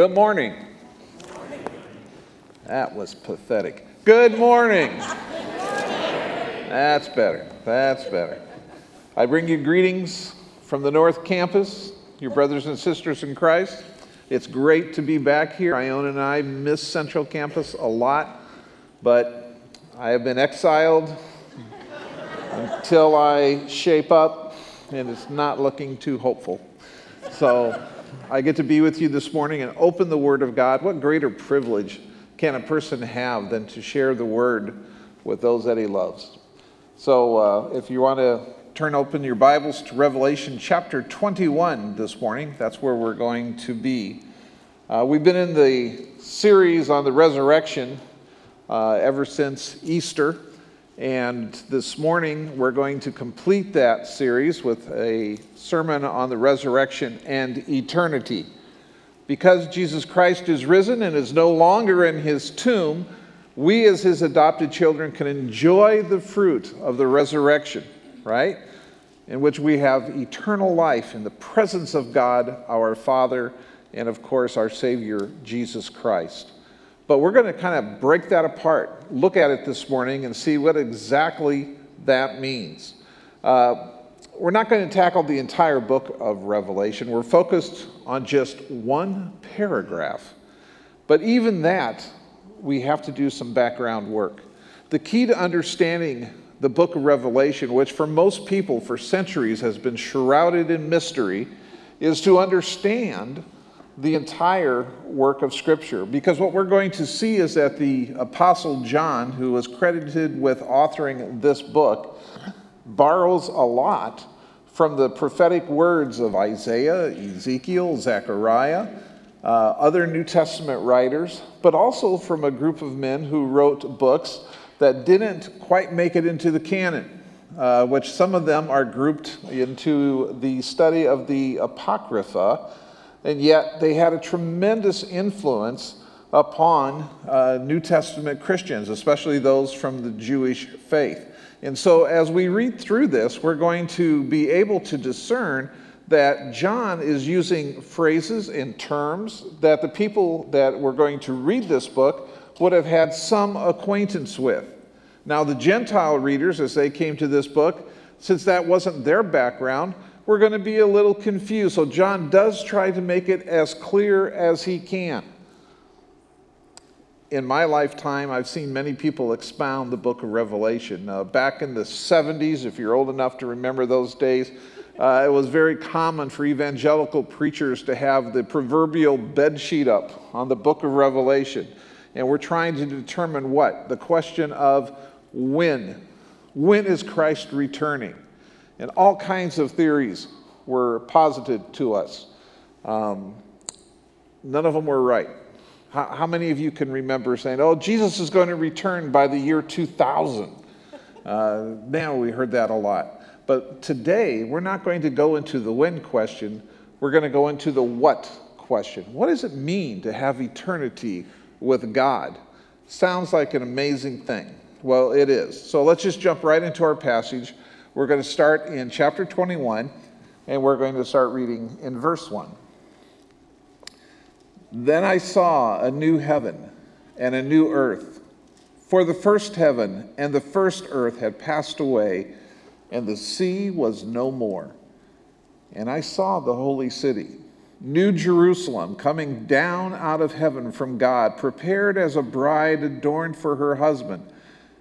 Good morning. That was pathetic. Good morning. That's better. That's better. I bring you greetings from the North Campus, your brothers and sisters in Christ. It's great to be back here. Iona and I miss Central Campus a lot, but I have been exiled until I shape up, and it's not looking too hopeful. So I get to be with you this morning and open the Word of God. What greater privilege can a person have than to share the Word with those that he loves? So uh, if you want to turn open your Bibles to Revelation chapter 21 this morning, that's where we're going to be. Uh, we've been in the series on the resurrection uh, ever since Easter. And this morning, we're going to complete that series with a sermon on the resurrection and eternity. Because Jesus Christ is risen and is no longer in his tomb, we as his adopted children can enjoy the fruit of the resurrection, right? In which we have eternal life in the presence of God, our Father, and of course, our Savior, Jesus Christ. But we're going to kind of break that apart, look at it this morning, and see what exactly that means. Uh, we're not going to tackle the entire book of Revelation. We're focused on just one paragraph. But even that, we have to do some background work. The key to understanding the book of Revelation, which for most people for centuries has been shrouded in mystery, is to understand the entire work of Scripture. Because what we're going to see is that the Apostle John, who is credited with authoring this book, borrows a lot from the prophetic words of Isaiah, Ezekiel, Zechariah, uh, other New Testament writers, but also from a group of men who wrote books that didn't quite make it into the canon, uh, which some of them are grouped into the study of the Apocrypha and yet they had a tremendous influence upon uh, New Testament Christians, especially those from the Jewish faith. And so, as we read through this, we're going to be able to discern that John is using phrases and terms that the people that were going to read this book would have had some acquaintance with. Now, the Gentile readers, as they came to this book, since that wasn't their background, we're going to be a little confused. So John does try to make it as clear as he can. In my lifetime, I've seen many people expound the book of Revelation. Uh, back in the 70s, if you're old enough to remember those days, uh, it was very common for evangelical preachers to have the proverbial bed sheet up on the book of Revelation. And we're trying to determine what? The question of when. When is Christ returning? And all kinds of theories were posited to us. Um, none of them were right. How, how, many of you can remember saying, oh, Jesus is going to return by the year 2000? Uh, man, we heard that a lot. But today, we're not going to go into the when question, we're going to go into the what question. What does it mean to have eternity with God? Sounds like an amazing thing. Well, it is. So let's just jump right into our passage. We're going to start in chapter 21, and we're going to start reading in verse 1. Then I saw a new heaven and a new earth, for the first heaven and the first earth had passed away, and the sea was no more. And I saw the holy city, New Jerusalem, coming down out of heaven from God, prepared as a bride adorned for her husband.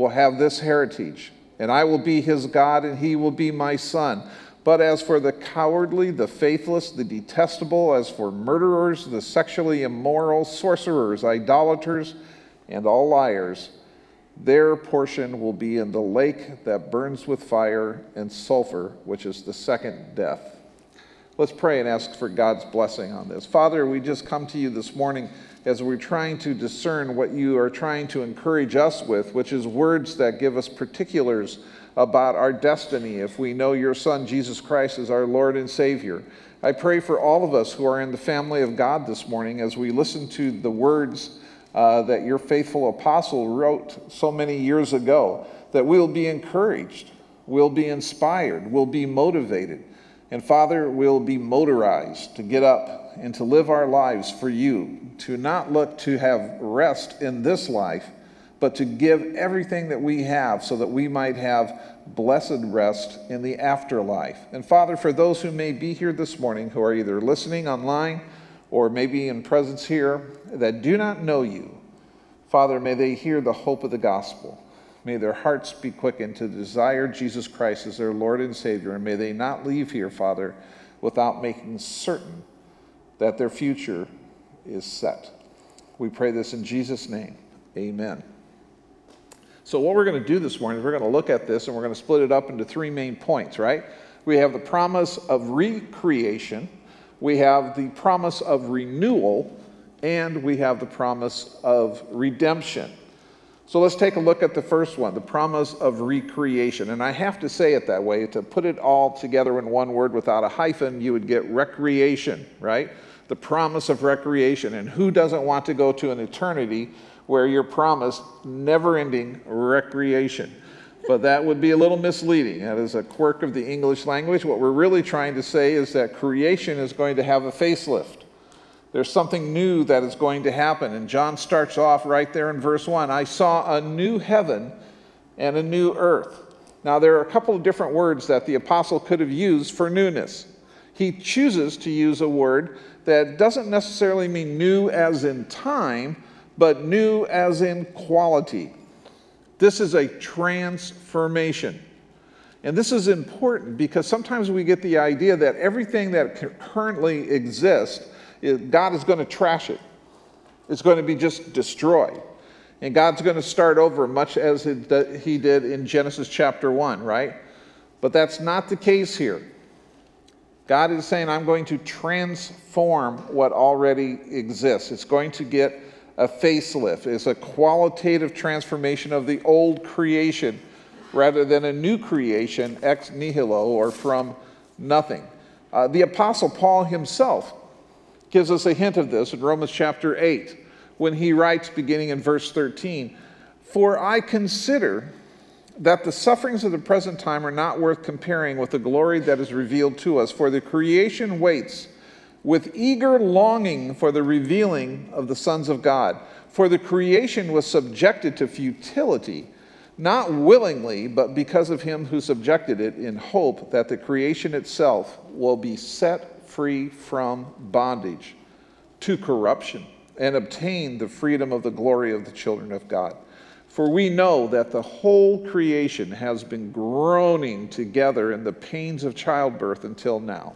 will have this heritage, and I will be his God, and he will be my son. But as for the cowardly, the faithless, the detestable, as for murderers, the sexually immoral, sorcerers, idolaters, and all liars, their portion will be in the lake that burns with fire and sulfur, which is the second death. Let's pray and ask for God's blessing on this. Father, we just come to you this morning as we're trying to discern what you are trying to encourage us with, which is words that give us particulars about our destiny if we know your Son, Jesus Christ, is our Lord and Savior. I pray for all of us who are in the family of God this morning as we listen to the words uh, that your faithful apostle wrote so many years ago, that we'll be encouraged, we'll be inspired, we'll be motivated. And Father, we'll be motorized to get up and to live our lives for you, to not look to have rest in this life, but to give everything that we have so that we might have blessed rest in the afterlife. And Father, for those who may be here this morning who are either listening online or maybe in presence here that do not know you, Father, may they hear the hope of the gospel. May their hearts be quickened to desire Jesus Christ as their Lord and Savior, and may they not leave here, Father, without making certain that their future is set. We pray this in Jesus' name. Amen. So, what we're going to do this morning is we're going to look at this and we're going to split it up into three main points, right? We have the promise of recreation, we have the promise of renewal, and we have the promise of redemption. So let's take a look at the first one, the promise of recreation. And I have to say it that way. To put it all together in one word without a hyphen, you would get recreation, right? The promise of recreation. And who doesn't want to go to an eternity where you're promised never ending recreation? But that would be a little misleading. That is a quirk of the English language. What we're really trying to say is that creation is going to have a facelift. There's something new that is going to happen. And John starts off right there in verse 1 I saw a new heaven and a new earth. Now, there are a couple of different words that the apostle could have used for newness. He chooses to use a word that doesn't necessarily mean new as in time, but new as in quality. This is a transformation. And this is important because sometimes we get the idea that everything that currently exists God is going to trash it. It's going to be just destroyed. And God's going to start over, much as he did in Genesis chapter 1, right? But that's not the case here. God is saying, I'm going to transform what already exists. It's going to get a facelift. It's a qualitative transformation of the old creation rather than a new creation ex nihilo or from nothing. Uh, the Apostle Paul himself gives us a hint of this in Romans chapter 8 when he writes, beginning in verse 13, For I consider that the sufferings of the present time are not worth comparing with the glory that is revealed to us. For the creation waits with eager longing for the revealing of the sons of God. For the creation was subjected to futility, not willingly, but because of him who subjected it, in hope that the creation itself will be set free from bondage to corruption and obtain the freedom of the glory of the children of God. For we know that the whole creation has been groaning together in the pains of childbirth until now.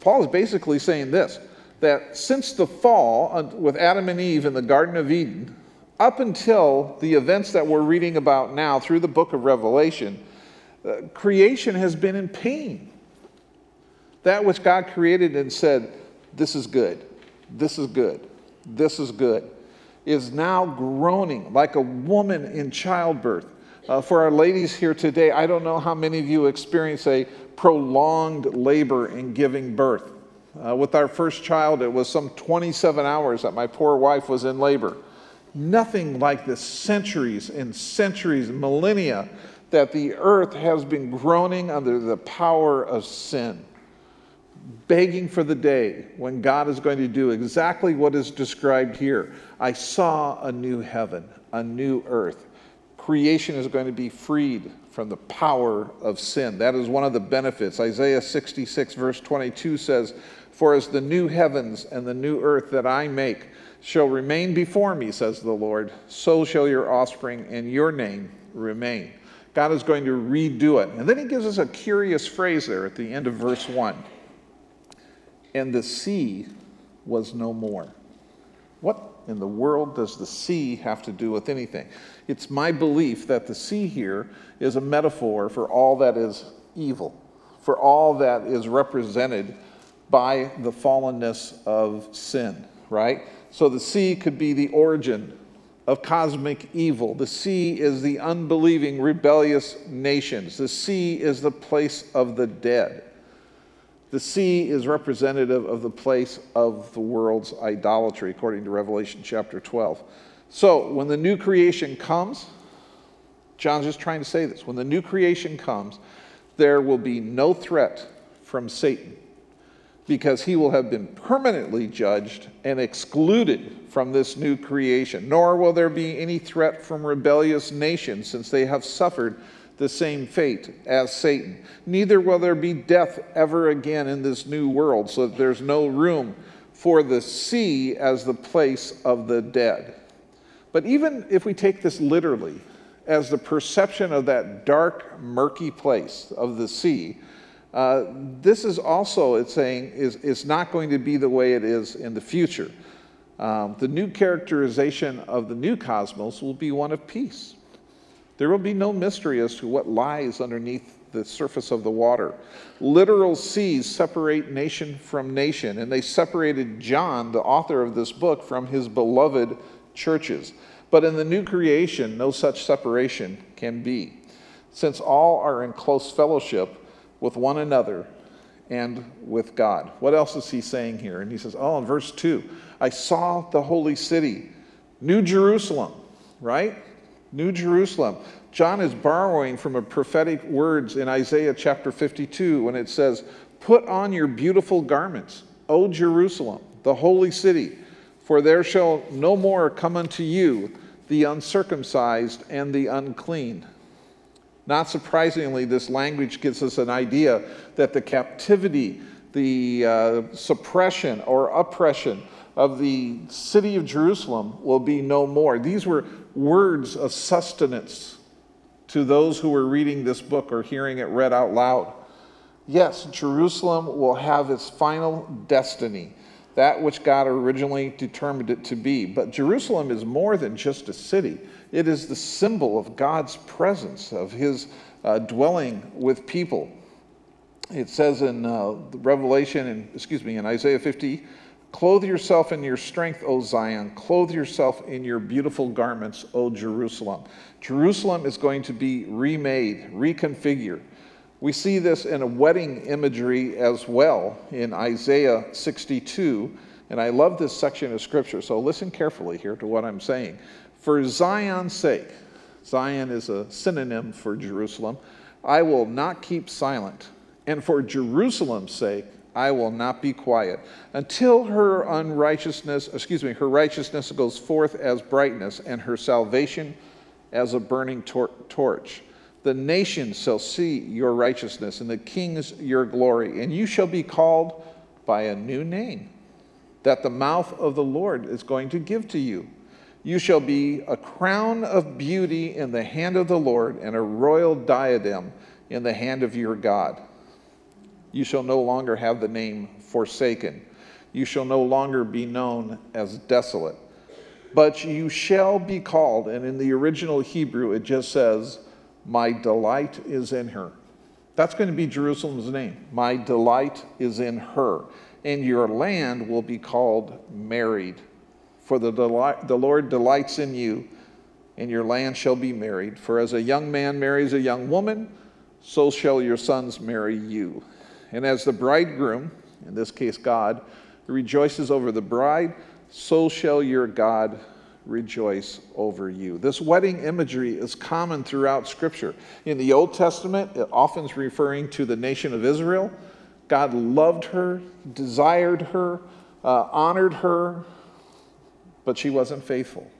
Paul is basically saying this that since the fall with Adam and Eve in the Garden of Eden, up until the events that we're reading about now through the book of Revelation, uh, creation has been in pain. That which God created and said, This is good, this is good, this is good, is now groaning like a woman in childbirth. Uh, for our ladies here today, I don't know how many of you experience a prolonged labor in giving birth. Uh, with our first child, it was some 27 hours that my poor wife was in labor. Nothing like the centuries and centuries, millennia, that the earth has been groaning under the power of sin begging for the day when God is going to do exactly what is described here. I saw a new heaven, a new earth. Creation is going to be freed from the power of sin. That is one of the benefits. Isaiah 66, verse 22 says, For as the new heavens and the new earth that I make shall remain before me, says the Lord, so shall your offspring and your name remain. God is going to redo it. And then he gives us a curious phrase there at the end of verse 1 And the sea was no more. What in the world does the sea have to do with anything? It's my belief that the sea here is a metaphor for all that is evil, for all that is represented by the fallenness of sin, right? So the sea could be the origin of cosmic evil. The sea is the unbelieving, rebellious nations. The sea is the place of the dead. The sea is representative of the place of the world's idolatry, according to Revelation chapter 12. So, when the new creation comes, John's just trying to say this. When the new creation comes, there will be no threat from Satan because he will have been permanently judged and excluded from this new creation. Nor will there be any threat from rebellious nations, since they have suffered the same fate as Satan. Neither will there be death ever again in this new world, so that there's no room for the sea as the place of the dead. But even if we take this literally, as the perception of that dark, murky place of the sea, uh, this is also, it's saying, is, is not going to be the way it is in the future. Um, the new characterization of the new cosmos will be one of peace. There will be no mystery as to what lies underneath the surface of the water. Literal seas separate nation from nation, and they separated John, the author of this book, from his beloved churches. But in the new creation, no such separation can be, since all are in close fellowship with one another and with God. What else is he saying here? And he says, Oh, in verse 2, I saw the holy city, New Jerusalem, right? New Jerusalem. John is borrowing from a prophetic words in Isaiah chapter 52 when it says, Put on your beautiful garments, O Jerusalem, the holy city, for there shall no more come unto you the uncircumcised and the unclean not surprisingly, this language gives us an idea that the captivity, the uh, suppression or oppression of the city of Jerusalem will be no more. These were words of sustenance to those who are reading this book or hearing it read out loud. Yes, Jerusalem will have its final destiny, that which God originally determined it to be. But Jerusalem is more than just a city. It is the symbol of God's presence, of his uh, dwelling with people. It says in uh, Revelation, and excuse me, in Isaiah 50, Clothe yourself in your strength, O Zion. Clothe yourself in your beautiful garments, O Jerusalem. Jerusalem is going to be remade, reconfigured. We see this in a wedding imagery as well in Isaiah 62. And I love this section of scripture, so listen carefully here to what I'm saying. For Zion's sake, Zion is a synonym for Jerusalem, I will not keep silent. And for Jerusalem's sake, I will not be quiet until her unrighteousness, excuse me, her righteousness goes forth as brightness and her salvation as a burning tor- torch. The nations shall see your righteousness and the kings your glory, and you shall be called by a new name that the mouth of the Lord is going to give to you. You shall be a crown of beauty in the hand of the Lord and a royal diadem in the hand of your God. You shall no longer have the name forsaken. You shall no longer be known as desolate. But you shall be called, and in the original Hebrew it just says, My delight is in her. That's going to be Jerusalem's name. My delight is in her. And your land will be called married for the, the Lord delights in you, and your land shall be married. For as a young man marries a young woman, so shall your sons marry you. And as the bridegroom, in this case God, rejoices over the bride, so shall your God rejoice over you. This wedding imagery is common throughout Scripture. In the Old Testament, it often is referring to the nation of Israel. God loved her, desired her, uh, honored her, but she wasn't faithful.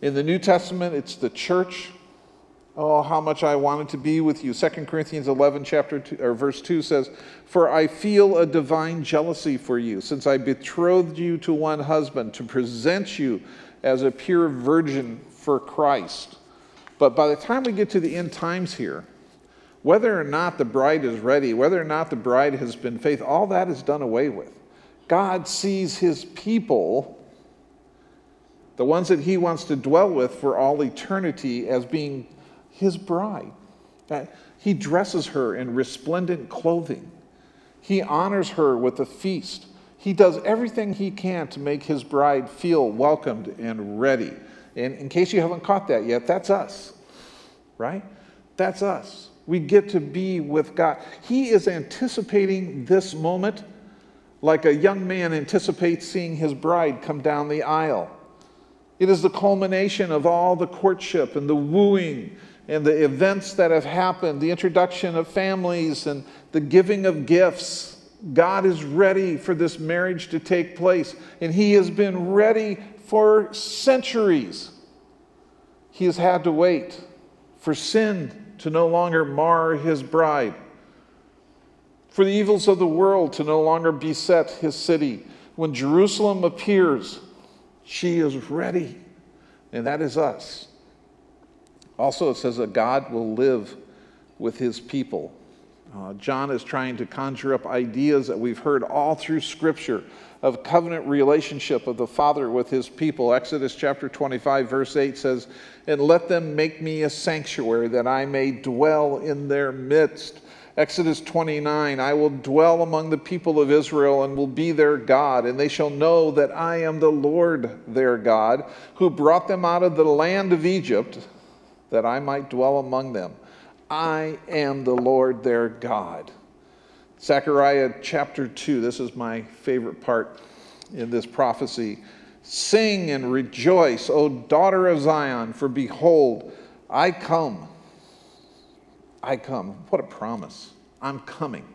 In the New Testament, it's the church Oh, how much I wanted to be with you. 2 Corinthians 11, chapter 2, or verse 2 says, For I feel a divine jealousy for you, since I betrothed you to one husband to present you as a pure virgin for Christ. But by the time we get to the end times here, whether or not the bride is ready, whether or not the bride has been faithful, all that is done away with. God sees his people, the ones that he wants to dwell with for all eternity, as being his bride. He dresses her in resplendent clothing. He honors her with a feast. He does everything he can to make his bride feel welcomed and ready. And in case you haven't caught that yet, that's us, right? That's us. We get to be with God. He is anticipating this moment like a young man anticipates seeing his bride come down the aisle. It is the culmination of all the courtship and the wooing and the events that have happened, the introduction of families and the giving of gifts. God is ready for this marriage to take place, and He has been ready for centuries. He has had to wait for sin to no longer mar His bride, for the evils of the world to no longer beset His city. When Jerusalem appears, she is ready, and that is us. Also, it says that God will live with his people. Uh, John is trying to conjure up ideas that we've heard all through Scripture of covenant relationship of the Father with his people. Exodus chapter 25, verse 8 says, And let them make me a sanctuary that I may dwell in their midst. Exodus 29, I will dwell among the people of Israel and will be their God, and they shall know that I am the Lord their God, who brought them out of the land of Egypt that I might dwell among them. I am the Lord their God. Zechariah chapter 2, this is my favorite part in this prophecy. Sing and rejoice, O daughter of Zion, for behold, I come. I come. What a promise. I'm coming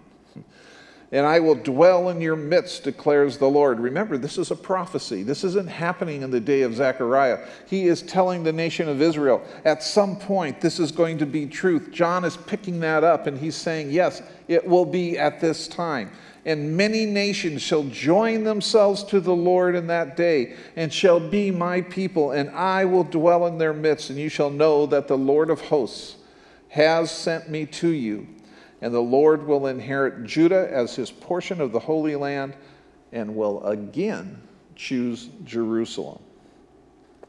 and I will dwell in your midst, declares the Lord. Remember, this is a prophecy. This isn't happening in the day of Zechariah. He is telling the nation of Israel, at some point, this is going to be truth. John is picking that up and he's saying, yes, it will be at this time. And many nations shall join themselves to the Lord in that day, and shall be my people, and I will dwell in their midst, and you shall know that the Lord of hosts has sent me to you and the Lord will inherit Judah as his portion of the Holy Land and will again choose Jerusalem.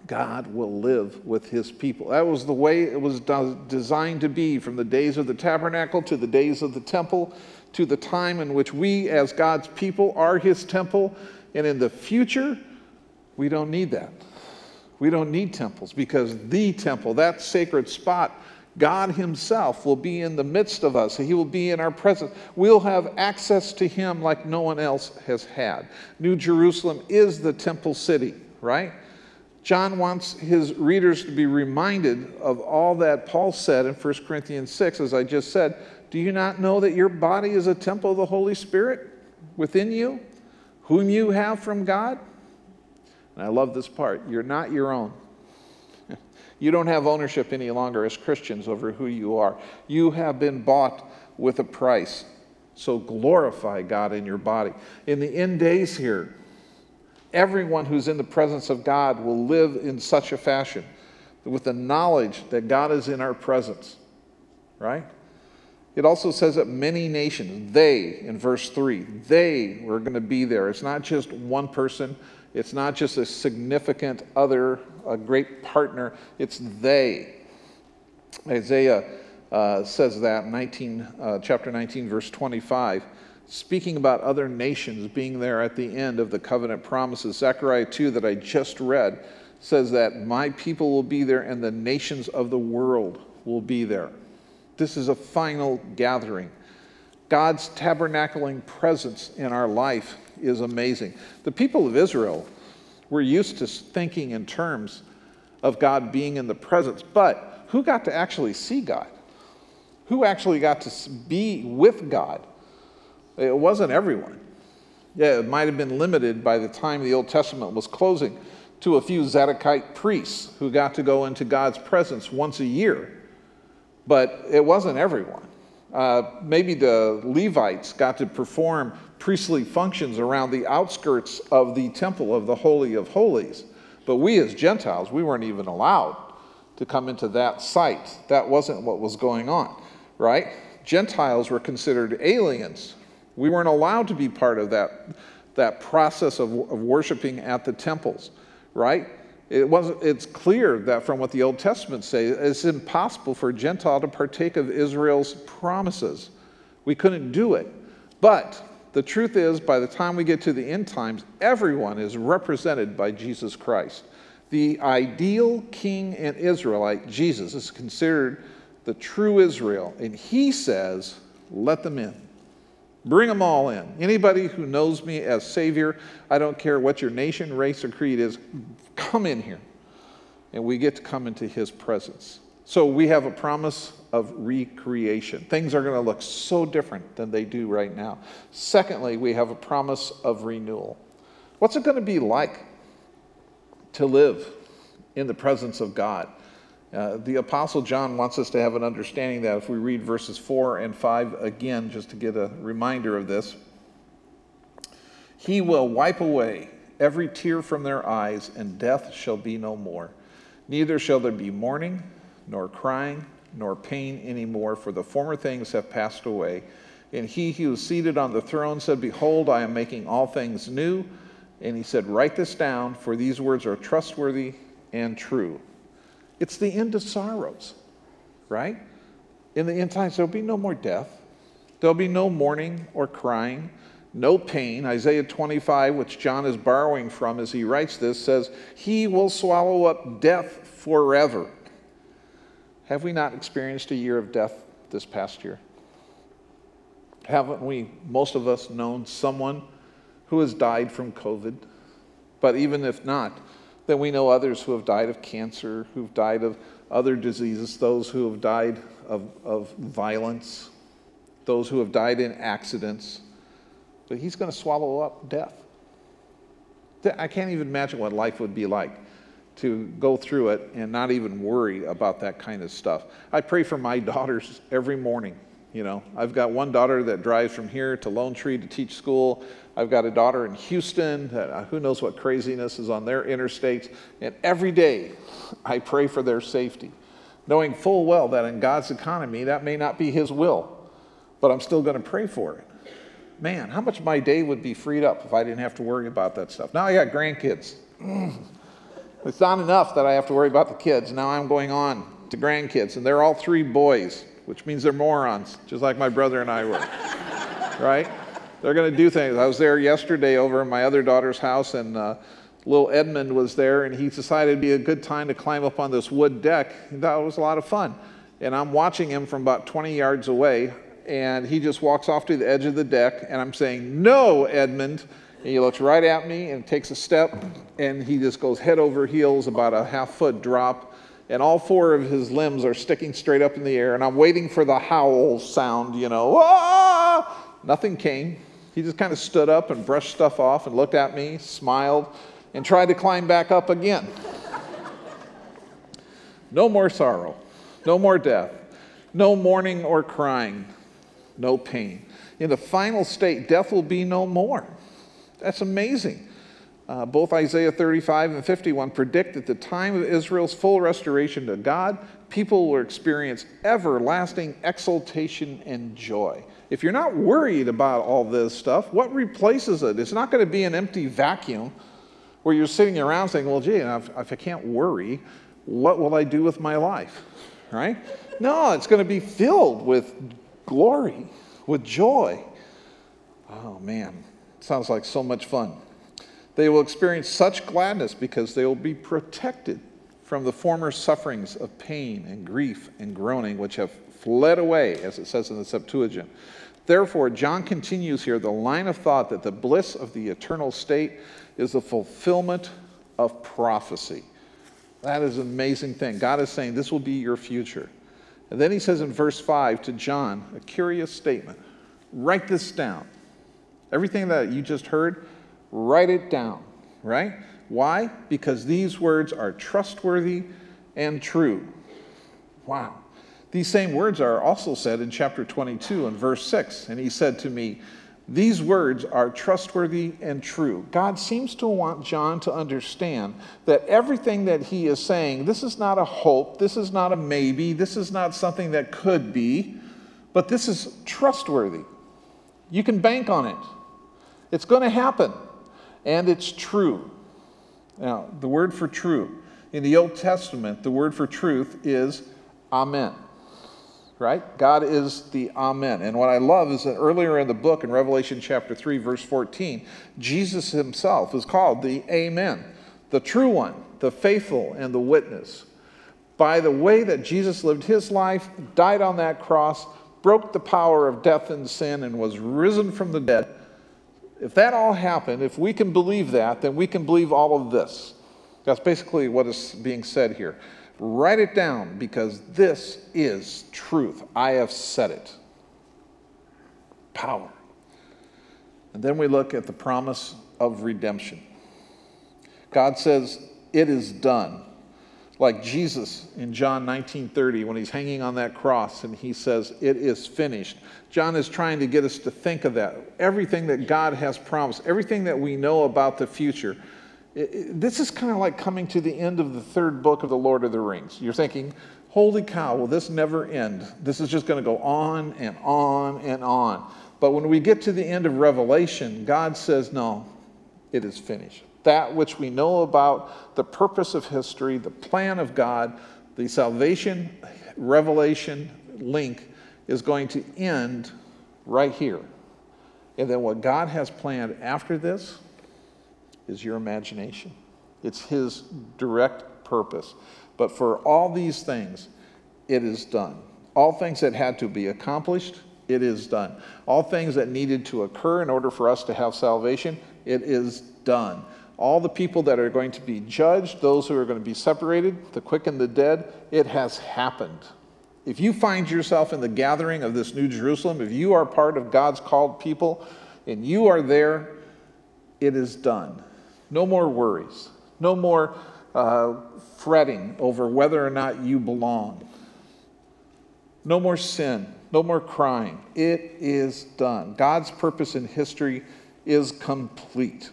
God will live with his people. That was the way it was designed to be from the days of the tabernacle to the days of the temple to the time in which we, as God's people, are his temple. And in the future, we don't need that. We don't need temples because the temple, that sacred spot, God Himself will be in the midst of us. He will be in our presence. We'll have access to Him like no one else has had. New Jerusalem is the temple city, right? John wants his readers to be reminded of all that Paul said in 1 Corinthians 6, as I just said. Do you not know that your body is a temple of the Holy Spirit within you, whom you have from God? And I love this part. You're not your own. You don't have ownership any longer as Christians over who you are. You have been bought with a price. So glorify God in your body. In the end days here, everyone who's in the presence of God will live in such a fashion with the knowledge that God is in our presence, right? It also says that many nations, they, in verse 3, they were going to be there. It's not just one person, it's not just a significant other, a great partner, it's they. Isaiah uh, says that, 19, uh, chapter 19, verse 25, speaking about other nations being there at the end of the covenant promises. Zechariah 2, that I just read, says that my people will be there and the nations of the world will be there. This is a final gathering. God's tabernacling presence in our life is amazing. The people of Israel were used to thinking in terms of God being in the presence, but who got to actually see God? Who actually got to be with God? It wasn't everyone. Yeah, it might have been limited by the time the Old Testament was closing to a few Zadokite priests who got to go into God's presence once a year. but it wasn't everyone. Uh, maybe the Levites got to perform priestly functions around the outskirts of the temple of the Holy of Holies. But we as Gentiles, we weren't even allowed to come into that site. That wasn't what was going on, right? Gentiles were considered aliens. We weren't allowed to be part of that, that process of, of worshiping at the temples, right? It it's clear that from what the Old Testament says, it's impossible for a Gentile to partake of Israel's promises. We couldn't do it. But the truth is, by the time we get to the end times, everyone is represented by Jesus Christ. The ideal king and Israelite, Jesus, is considered the true Israel. And he says, let them in. Bring them all in. Anybody who knows me as Savior, I don't care what your nation, race, or creed is, come in here. And we get to come into His presence. So we have a promise of recreation. Things are going to look so different than they do right now. Secondly, we have a promise of renewal. What's it going to be like to live in the presence of God? Uh, the Apostle John wants us to have an understanding that if we read verses 4 and 5 again, just to get a reminder of this, he will wipe away every tear from their eyes, and death shall be no more. Neither shall there be mourning, nor crying, nor pain any more, for the former things have passed away. And he who was seated on the throne said, Behold, I am making all things new. And he said, Write this down, for these words are trustworthy and true. It's the end of sorrows, right? In the end times, there'll be no more death. There'll be no mourning or crying, no pain. Isaiah 25, which John is borrowing from as he writes this, says, He will swallow up death forever. Have we not experienced a year of death this past year? Haven't we, most of us, known someone who has died from COVID? But even if not, then we know others who have died of cancer, who've died of other diseases, those who have died of, of violence, those who have died in accidents. But he's going to swallow up death. I can't even imagine what life would be like to go through it and not even worry about that kind of stuff. I pray for my daughters every morning. You know, I've got one daughter that drives from here to Lone Tree to teach school. I've got a daughter in Houston. Uh, who knows what craziness is on their interstates. And every day I pray for their safety, knowing full well that in God's economy, that may not be His will, but I'm still going to pray for it. Man, how much my day would be freed up if I didn't have to worry about that stuff? Now I got grandkids. It's not enough that I have to worry about the kids. Now I'm going on to grandkids, and they're all three boys which means they're morons, just like my brother and I were. right? They're going to do things. I was there yesterday over at my other daughter's house, and uh, little Edmund was there, and he decided it'd be a good time to climb up on this wood deck. It was a lot of fun. And I'm watching him from about 20 yards away, and he just walks off to the edge of the deck, and I'm saying, No, Edmund. And he looks right at me and takes a step, and he just goes head over heels, about a half foot drop, and all four of his limbs are sticking straight up in the air, and I'm waiting for the howl sound, you know. Ah! Nothing came. He just kind of stood up and brushed stuff off and looked at me, smiled, and tried to climb back up again. no more sorrow, no more death, no mourning or crying, no pain. In the final state, death will be no more. That's amazing. Uh, both Isaiah 35 and 51 predict that the time of Israel's full restoration to God, people will experience everlasting exultation and joy. If you're not worried about all this stuff, what replaces it? It's not going to be an empty vacuum where you're sitting around saying, well, gee, if, if I can't worry, what will I do with my life? Right? No, it's going to be filled with glory, with joy. Oh, man. Sounds like so much fun. They will experience such gladness because they will be protected from the former sufferings of pain and grief and groaning, which have fled away, as it says in the Septuagint. Therefore, John continues here the line of thought that the bliss of the eternal state is the fulfillment of prophecy. That is an amazing thing. God is saying this will be your future. And then he says in verse 5 to John, a curious statement write this down. Everything that you just heard, Write it down, right? Why? Because these words are trustworthy and true. Wow. These same words are also said in chapter 22 and verse 6. And he said to me, These words are trustworthy and true. God seems to want John to understand that everything that he is saying, this is not a hope, this is not a maybe, this is not something that could be, but this is trustworthy. You can bank on it. It's going to happen, and it's true. Now, the word for true in the Old Testament, the word for truth is amen right? God is the Amen. And what I love is that earlier in the book, in Revelation chapter 3, verse 14, Jesus himself is called the Amen, the true one, the faithful, and the witness. By the way that Jesus lived his life, died on that cross, broke the power of death and sin, and was risen from the dead. If that all happened, if we can believe that, then we can believe all of this. That's basically what is being said here. Write it down because this is truth. I have said it. Power. And then we look at the promise of redemption. God says, It is done. Like Jesus in John 19:30 when he's hanging on that cross and he says, "It is finished." John is trying to get us to think of that. Everything that God has promised, everything that we know about the future, this is kind of like coming to the end of the third book of the Lord of the Rings. You're thinking, holy cow, will this never end? This is just going to go on and on and on. But when we get to the end of Revelation, God says, no, it is finished. That which we know about the purpose of history, the plan of God, the salvation, revelation link is going to end right here. And then what God has planned after this, is your imagination. It's His direct purpose. But for all these things, it is done. All things that had to be accomplished, it is done. All things that needed to occur in order for us to have salvation, it is done. All the people that are going to be judged, those who are going to be separated, the quick and the dead, it has happened. If you find yourself in the gathering of this New Jerusalem, if you are part of God's called people and you are there, it is done. No more worries. No more uh, fretting over whether or not you belong. No more sin. No more crying. It is done. God's purpose in history is complete.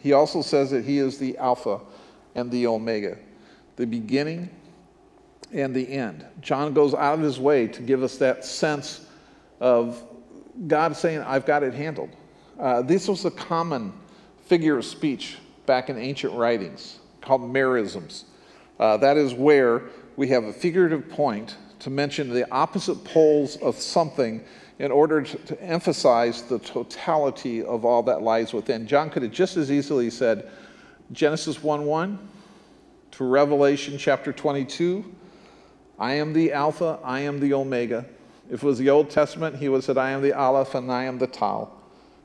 He also says that He is the Alpha and the Omega, the beginning and the end. John goes out of his way to give us that sense of God saying, I've got it handled. Uh, this was a common figure of speech back in ancient writings called merisms. Uh, that is where we have a figurative point to mention the opposite poles of something in order to, to, emphasize the totality of all that lies within. John could have just as easily said Genesis 1 1 to Revelation chapter 22 I am the Alpha, I am the Omega. If it was the Old Testament, he would have said, I am the Aleph and I am the Tau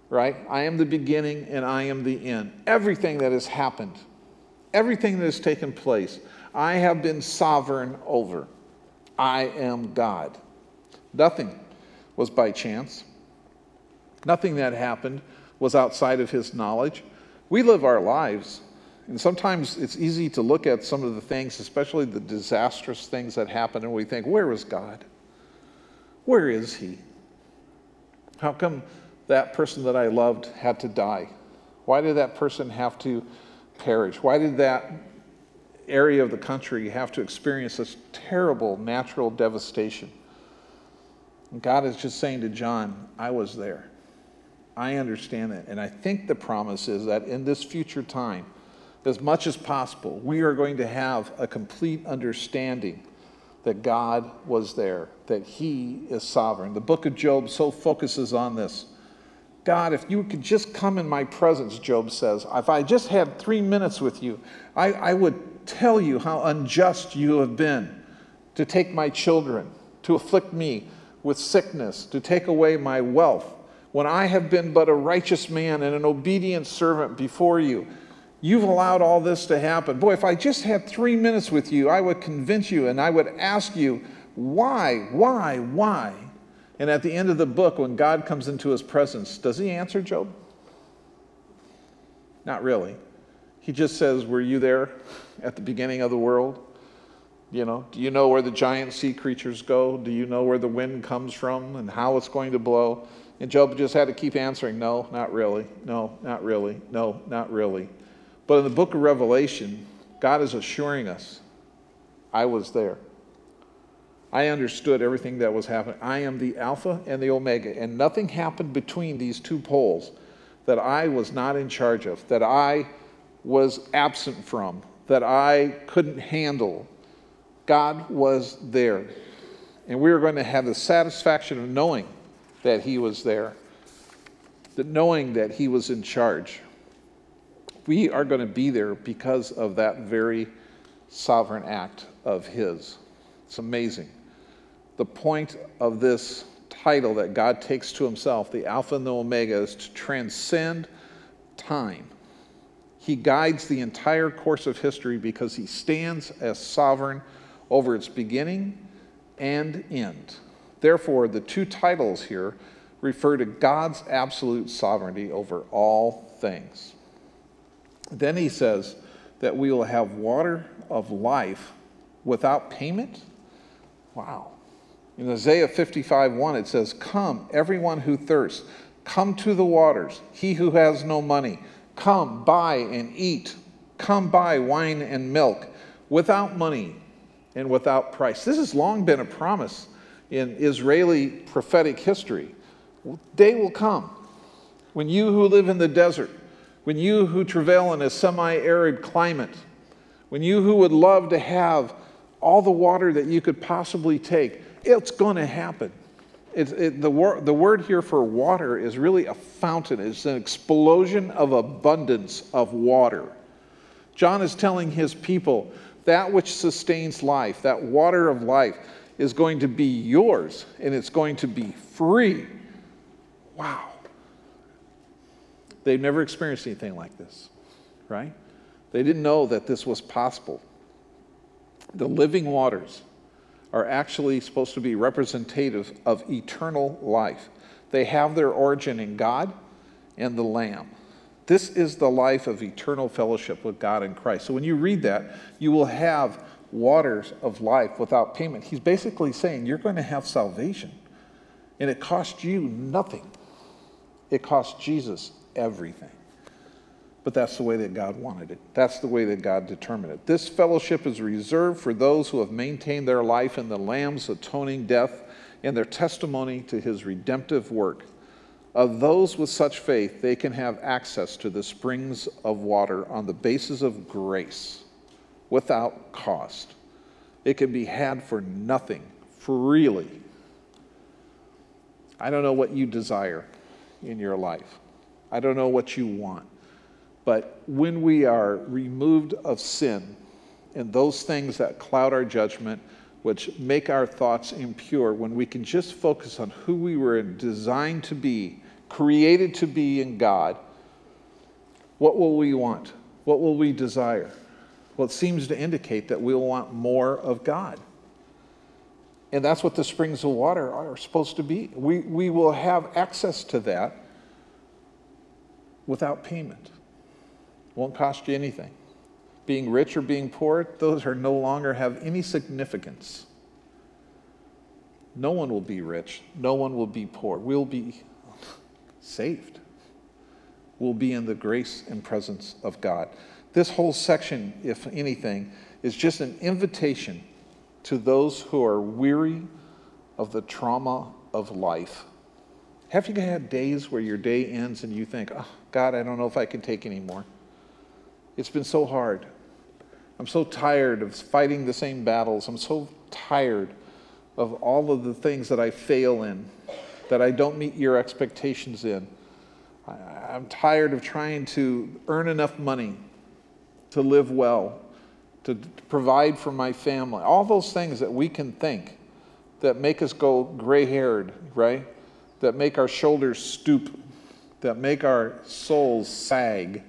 right? I am the beginning and I am the end. Everything that has happened, everything that has taken place, I have been sovereign over. I am God. Nothing was by chance. Nothing that happened was outside of his knowledge. We live our lives, and sometimes it's easy to look at some of the things, especially the disastrous things that happen, and we think, where is God? Where is he? How come that person that I loved had to die? Why did that person have to perish? Why did that area of the country have to experience such terrible natural devastation? And God is just saying to John, I was there. I understand that. And I think the promise is that in this future time, as much as possible, we are going to have a complete understanding that God was there, that He is sovereign. The book of Job so focuses on this. God, if you could just come in my presence, Job says, if I just had three minutes with you, I, I would tell you how unjust you have been to take my children, to afflict me with sickness, to take away my wealth, when I have been but a righteous man and an obedient servant before you. You've allowed all this to happen. Boy, if I just had three minutes with you, I would convince you and I would ask you, why, why, why? And at the end of the book, when God comes into his presence, does he answer Job? Not really. He just says, Were you there at the beginning of the world? You know, do you know where the giant sea creatures go? Do you know where the wind comes from and how it's going to blow? And Job just had to keep answering, no, not really. No, not really. No, not really. But in the book of Revelation, God is assuring us, I was there. I understood everything that was happening. I am the Alpha and the Omega, and nothing happened between these two poles that I was not in charge of, that I was absent from, that I couldn't handle. God was there. And we are going to have the satisfaction of knowing that He was there, that knowing that He was in charge. We are going to be there because of that very sovereign act of His. It's amazing. The point of this title that God takes to Himself, the Alpha and the Omega, is to transcend time. He guides the entire course of history because He stands as sovereign over its beginning and end. Therefore, the two titles here refer to God's absolute sovereignty over all things. Then he says that we will have water of life without payment. Wow. In Isaiah 55 1, it says, Come, everyone who thirsts, come to the waters, he who has no money, come buy and eat. Come buy wine and milk without money and without price. This has long been a promise in Israeli prophetic history. Day will come when you who live in the desert, when you who travail in a semi arid climate, when you who would love to have all the water that you could possibly take, it's going to happen. It, the, wor- the word here for water is really a fountain, it's an explosion of abundance of water. John is telling his people that which sustains life, that water of life, is going to be yours and it's going to be free. Wow. They've never experienced anything like this, right? They didn't know that this was possible. The living waters are actually supposed to be representative of eternal life. They have their origin in God and the Lamb. This is the life of eternal fellowship with God in Christ. So when you read that, you will have waters of life without payment. He's basically saying you're going to have salvation, and it costs you nothing. It costs Jesus everything. But that's the way that God wanted it. That's the way that God determined it. This fellowship is reserved for those who have maintained their life in the Lamb's atoning death and their testimony to his redemptive work. Of those with such faith, they can have access to the springs of water on the basis of grace without cost. It can be had for nothing, freely. I don't know what you desire in your life. I don't know what you want. But when we are removed of sin and those things that cloud our judgment, which make our thoughts impure, when we can just focus on who we were designed to be, created to be in God, what will we want? What will we desire? Well, it seems to indicate that we'll want more of God. And that's what the springs of water are supposed to be. We, we will have access to that without payment. Won't cost you anything. Being rich or being poor, those are no longer have any significance. No one will be rich. No one will be poor. We'll be saved. We'll be in the grace and presence of God. This whole section, if anything, is just an invitation to those who are weary of the trauma of life. Have you had days where your day ends and you think, oh, God, I don't know if I can take anymore? It's been so hard. I'm so tired of fighting the same battles. I'm so tired of all of the things that I fail in, that I don't meet your expectations in. I'm tired of trying to earn enough money to live well, to provide for my family. All those things that we can think that make us go gray haired, right? That make our shoulders stoop, that make our souls sag.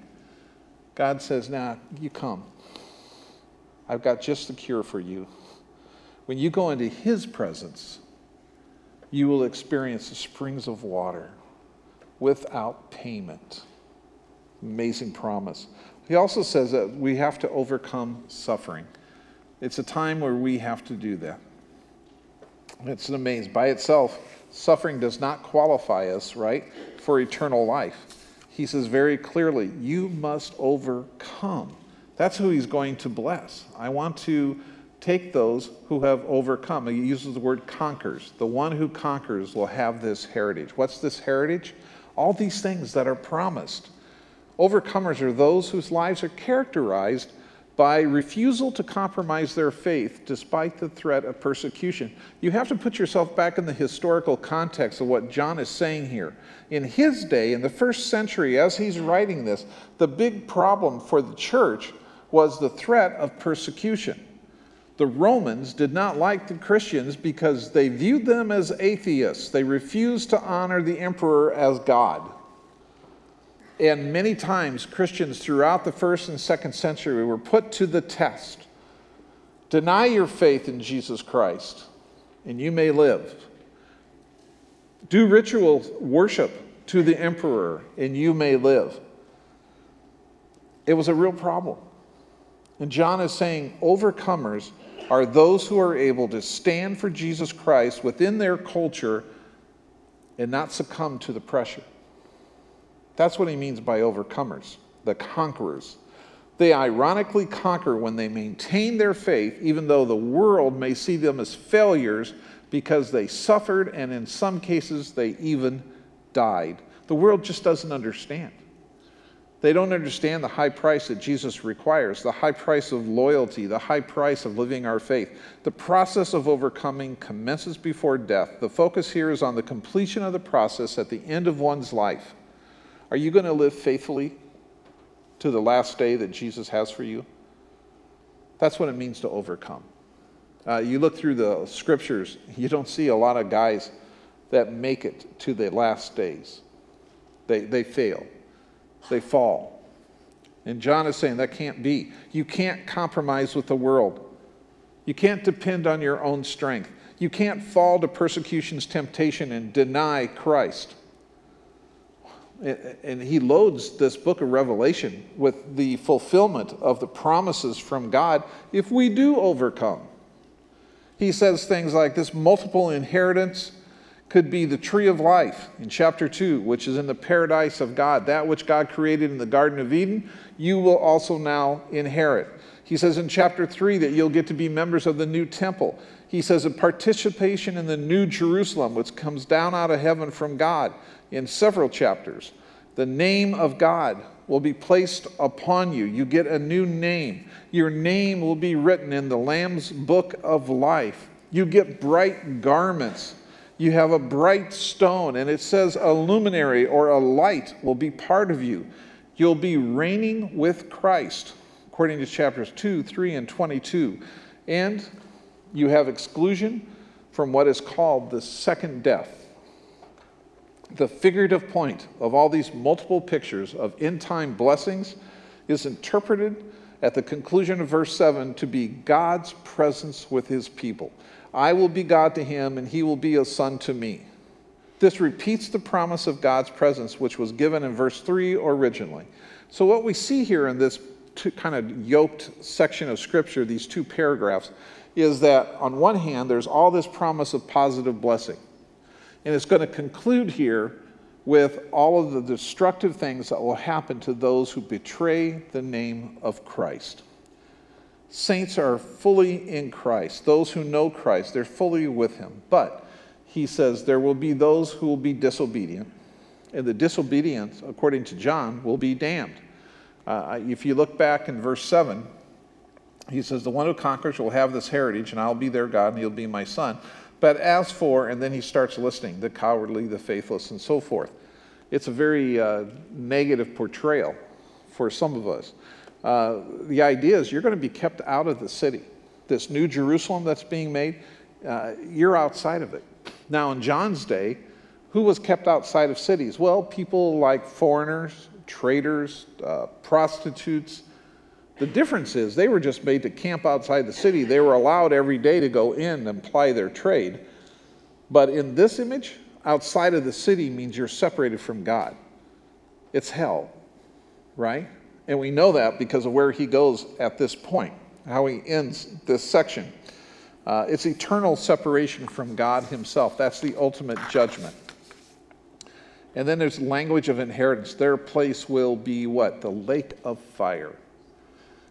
God says, Now, nah, you come. I've got just the cure for you. When you go into His presence, you will experience the springs of water without payment. Amazing promise. He also says that we have to overcome suffering. It's a time where we have to do that. It's an amazing. By itself, suffering does not qualify us, right, for eternal life. He says very clearly, you must overcome. That's who he's going to bless. I want to take those who have overcome. He uses the word conquers. The one who conquers will have this heritage. What's this heritage? All these things that are promised. Overcomers are those whose lives are characterized by refusal to compromise their faith despite the threat of persecution. You have to put yourself back in the historical context of what John is saying here. In his day, in the first century, as he's writing this, the big problem for the church was the threat of persecution. The Romans did not like the Christians because they viewed them as atheists. They refused to honor the emperor as God. And many times, Christians throughout the first and second century were put to the test. Deny your faith in Jesus Christ, and you may live. Do ritual worship to the emperor, and you may live. It was a real problem. And John is saying overcomers are those who are able to stand for Jesus Christ within their culture and not succumb to the pressure. That's what he means by overcomers, the conquerors. They ironically conquer when they maintain their faith, even though the world may see them as failures because they suffered and in some cases they even died. The world just doesn't understand. They don't understand the high price that Jesus requires, the high price of loyalty, the high price of living our faith. The process of overcoming commences before death. The focus here is on the completion of the process at the end of one's life. Are you going to live faithfully to the last day that Jesus has for you? That's what it means to overcome. Uh, you look through the scriptures, you don't see a lot of guys that make it to the last days. They, they fail, they fall. And John is saying that can't be. You can't compromise with the world. You can't depend on your own strength. You can't fall to persecution's temptation and deny Christ and he loads this book of Revelation with the fulfillment of the promises from God if we do overcome. He says things like this multiple inheritance could be the tree of life in chapter 2, which is in the paradise of God. That which God created in the Garden of Eden, you will also now inherit. He says in chapter 3 that you'll get to be members of the new temple. He says a participation in the new Jerusalem, which comes down out of heaven from God in several chapters. The name of God will be placed upon you. You get a new name. Your name will be written in the Lamb's book of life. You get bright garments. You have a bright stone, and it says a luminary or a light will be part of you. You'll be reigning with Christ, according to chapters 2, 3, and 22. And you have exclusion from what is called the second death the figurative point of all these multiple pictures of end time blessings is interpreted at the conclusion of verse 7 to be God's presence with his people. I will be God to him, and he will be a son to me. This repeats the promise of God's presence, which was given in verse 3 originally. So, what we see here in this kind of yoked section of Scripture, these two paragraphs, is that on one hand, there's all this promise of positive blessing. And it's going to conclude here with all of the destructive things that will happen to those who betray the name of Christ. Saints are fully in Christ. Those who know Christ, they're fully with Him. But he says there will be those who will be disobedient, and the disobedient, according to John, will be damned. Uh, if you look back in verse 7, he says, The one who conquers will have this heritage, and I'll be their God, and he'll be my son. But as for, and then he starts listing the cowardly, the faithless, and so forth. It's a very uh, negative portrayal for some of us. Uh, the idea is you're going to be kept out of the city. This new Jerusalem that's being made, uh, you're outside of it. Now, in John's day, who was kept outside of cities? Well, people like foreigners, traders, uh, prostitutes, the difference is they were just made to camp outside the city. They were allowed every day to go in and ply their trade. But in this image, outside of the city means you're separated from God. It's hell, right? And we know that because of where he goes at this point. how he ends this section. Uh, it's eternal separation from God Himself. That's the ultimate judgment. And then there's language of inheritance. Their place will be what? The lake of fire.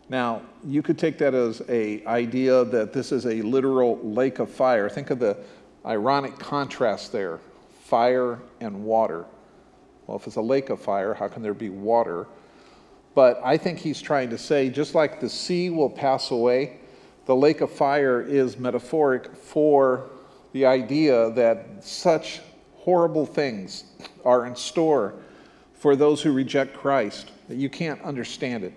Now, you could take that as a idea that this is a literal lake of fire. Think of the ironic contrast there, fire and water. Well, if it's a lake of fire, how can there be water? But I think he's trying to say just like the sea will pass away, the lake of fire is metaphoric for the idea that such horrible things are in store for those who reject Christ that you can't understand it.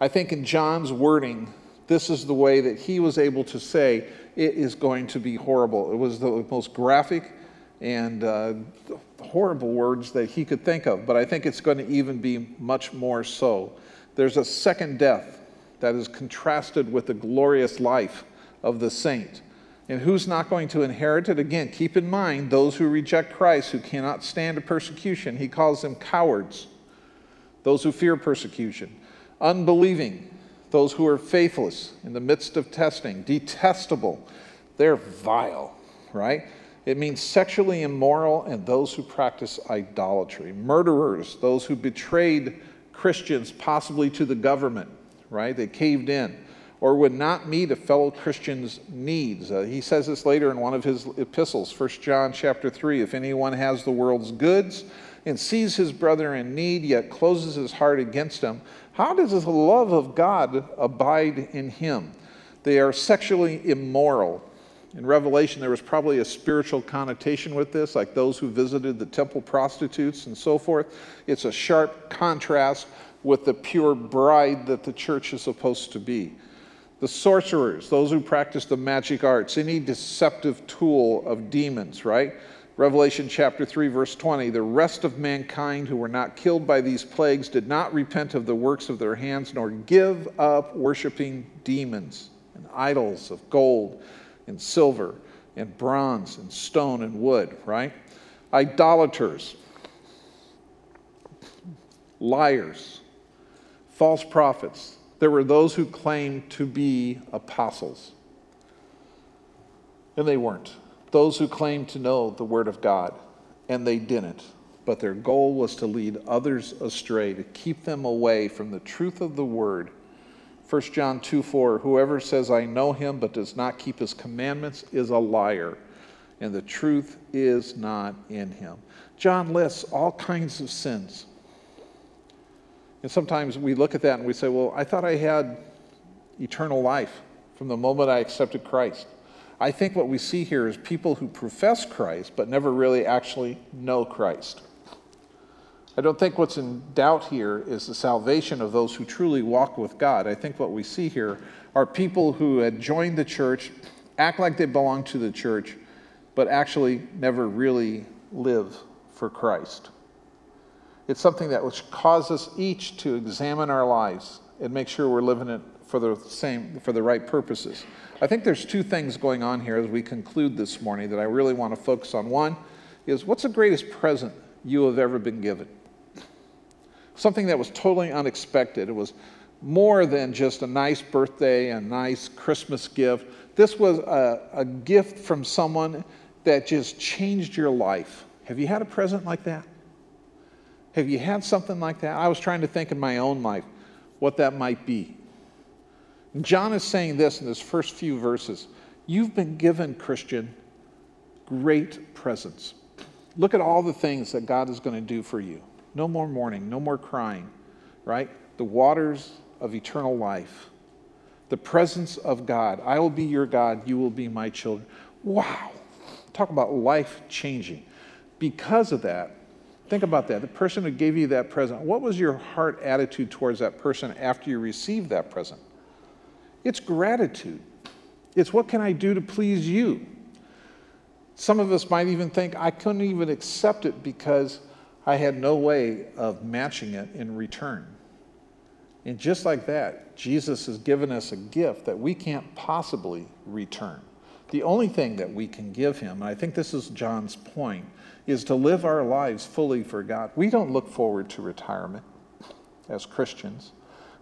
I think in John's wording, this is the way that he was able to say it is going to be horrible. It was the most graphic and uh, horrible words that he could think of, but I think it's going to even be much more so. There's a second death that is contrasted with the glorious life of the saint. And who's not going to inherit it? Again, keep in mind those who reject Christ, who cannot stand a persecution, he calls them cowards, those who fear persecution, unbelieving, those who are faithless in the midst of testing, detestable, they're vile, right? It means sexually immoral and those who practice idolatry, murderers, those who betrayed Christians, possibly to the government, right? They caved in or would not meet a fellow Christian's needs. Uh, he says this later in one of his epistles, 1 John chapter 3. If anyone has the world's goods and sees his brother in need, yet closes his heart against him, how does the love of God abide in him? They are sexually immoral. In Revelation, there was probably a spiritual connotation with this, like those who visited the temple prostitutes and so forth. It's a sharp contrast with the pure bride that the church is supposed to be. The sorcerers, those who practice the magic arts, any deceptive tool of demons, right? Revelation chapter 3, verse 20 the rest of mankind who were not killed by these plagues did not repent of the works of their hands, nor give up worshiping demons and idols of gold and silver and bronze and stone and wood, right? Idolaters, liars, false prophets. There were those who claimed to be apostles, and they weren't. Those who claimed to know the Word of God, and they didn't. But their goal was to lead others astray, to keep them away from the truth of the Word. 1 John 2 4 Whoever says, I know him, but does not keep his commandments is a liar, and the truth is not in him. John lists all kinds of sins and sometimes we look at that and we say, well, I thought I had eternal life from the moment I accepted Christ. I think what we see here is people who profess Christ but never really actually know Christ. I don't think what's in doubt here is the salvation of those who truly walk with God. I think what we see here are people who had joined the church, act like they belong to the church, but actually never really live for Christ. It's something that which causes us each to examine our lives and make sure we're living it for the same for the right purposes. I think there's two things going on here as we conclude this morning that I really want to focus on. One is what's the greatest present you have ever been given? Something that was totally unexpected. It was more than just a nice birthday, a nice Christmas gift. This was a, a gift from someone that just changed your life. Have you had a present like that? Have you had something like that? I was trying to think in my own life what that might be. John is saying this in his first few verses You've been given, Christian, great presents. Look at all the things that God is going to do for you. No more mourning, no more crying, right? The waters of eternal life, the presence of God. I will be your God, you will be my children. Wow. Talk about life changing. Because of that, Think about that. The person who gave you that present, what was your heart attitude towards that person after you received that present? It's gratitude. It's what can I do to please you? Some of us might even think I couldn't even accept it because I had no way of matching it in return. And just like that, Jesus has given us a gift that we can't possibly return. The only thing that we can give him, and I think this is John's point, is to live our lives fully for God. We don't look forward to retirement as Christians.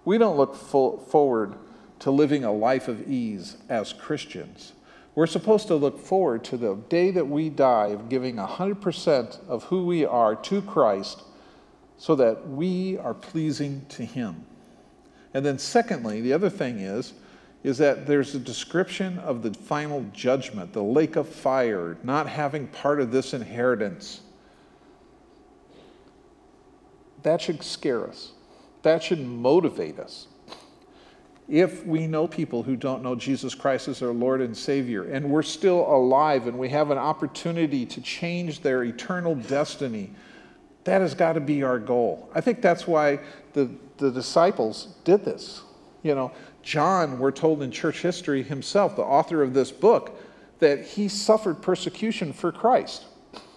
We don't look full, forward to living a life of ease as Christians. We're supposed to look forward to the day that we die of giving 100% of who we are to Christ so that we are pleasing to Him. And then, secondly, the other thing is, is that there's a description of the final judgment, the lake of fire, not having part of this inheritance. That should scare us. That should motivate us. If we know people who don't know Jesus Christ as their Lord and Savior, and we're still alive and we have an opportunity to change their eternal destiny, that has got to be our goal. I think that's why the, the disciples did this. You know, John, we're told in church history himself, the author of this book, that he suffered persecution for Christ.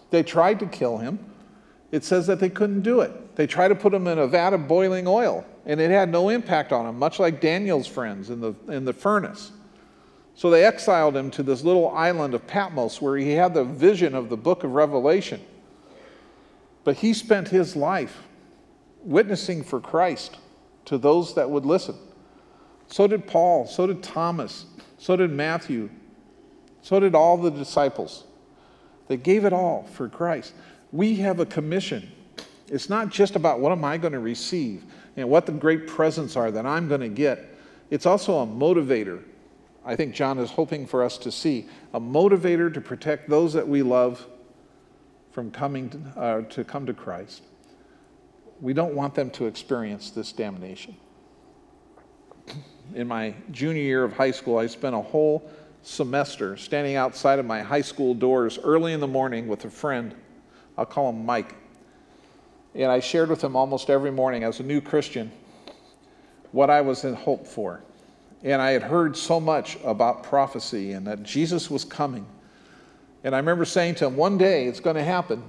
They tried to kill him. It says that they couldn't do it. They tried to put him in a vat of boiling oil, and it had no impact on him, much like Daniel's friends in the, in the furnace. So they exiled him to this little island of Patmos where he had the vision of the book of Revelation. But he spent his life witnessing for Christ to those that would listen. So did Paul, so did Thomas, so did Matthew, so did all the disciples. They gave it all for Christ. We have a commission. It's not just about what am I going to receive and what the great presents are that I'm going to get. It's also a motivator. I think John is hoping for us to see a motivator to protect those that we love from coming to, uh, to come to Christ. We don't want them to experience this damnation in my junior year of high school, I spent a whole semester standing outside of my high school doors early in the morning with a friend. I'll call him Mike. And I shared with him almost every morning as a new Christian what I was in hope for. And I had heard so much about prophecy and that Jesus was coming. And I remember saying to him, One day it's going to happen.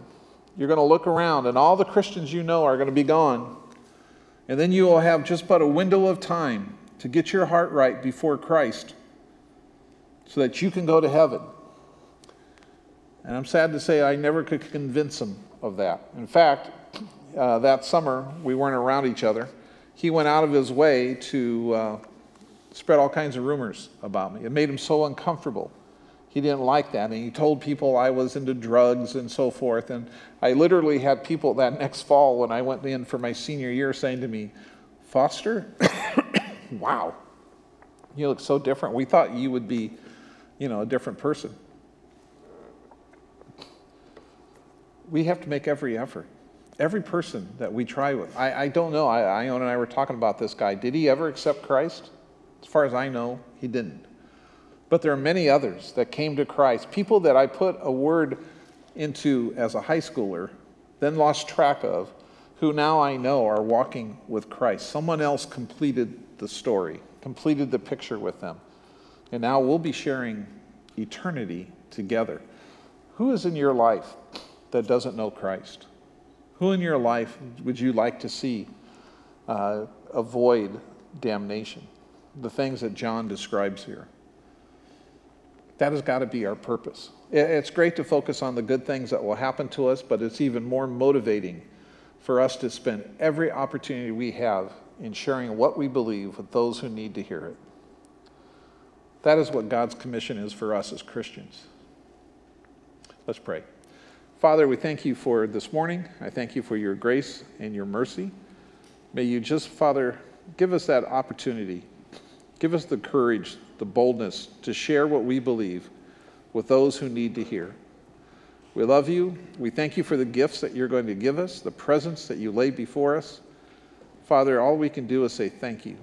You're going to look around, and all the Christians you know are going to be gone. And then you will have just but a window of time to get your heart right before Christ so that you can go to heaven. And I'm sad to say I never could convince him of that. In fact, uh, that summer we weren't around each other. He went out of his way to uh, spread all kinds of rumors about me. It made him so uncomfortable. He didn't like that. And he told people I was into drugs and so forth. And I literally had people that next fall when I went in for my senior year saying to me, Foster, wow, you look so different. We thought you would be, you know, a different person. We have to make every effort. Every person that we try with. I, I don't know. I, Ione and I were talking about this guy. Did he ever accept Christ? As far as I know, he didn't. But there are many others that came to Christ. People that I put a word into as a high schooler, then lost track of, who now I know are walking with Christ. Someone else completed the story, completed the picture with them. And now we'll be sharing eternity together. Who is in your life that doesn't know Christ? Who in your life would you like to see uh, avoid damnation? The things that John describes here. That has got to be our purpose. It's great to focus on the good things that will happen to us, but it's even more motivating for us to spend every opportunity we have in sharing what we believe with those who need to hear it. That is what God's commission is for us as Christians. Let's pray. Father, we thank you for this morning. I thank you for your grace and your mercy. May you just, Father, give us that opportunity. Give us the courage, the boldness to share what we believe with those who need to hear. We love you. We thank you for the gifts that you're going to give us, the presents that you lay before us. Father, all we can do is say thank you.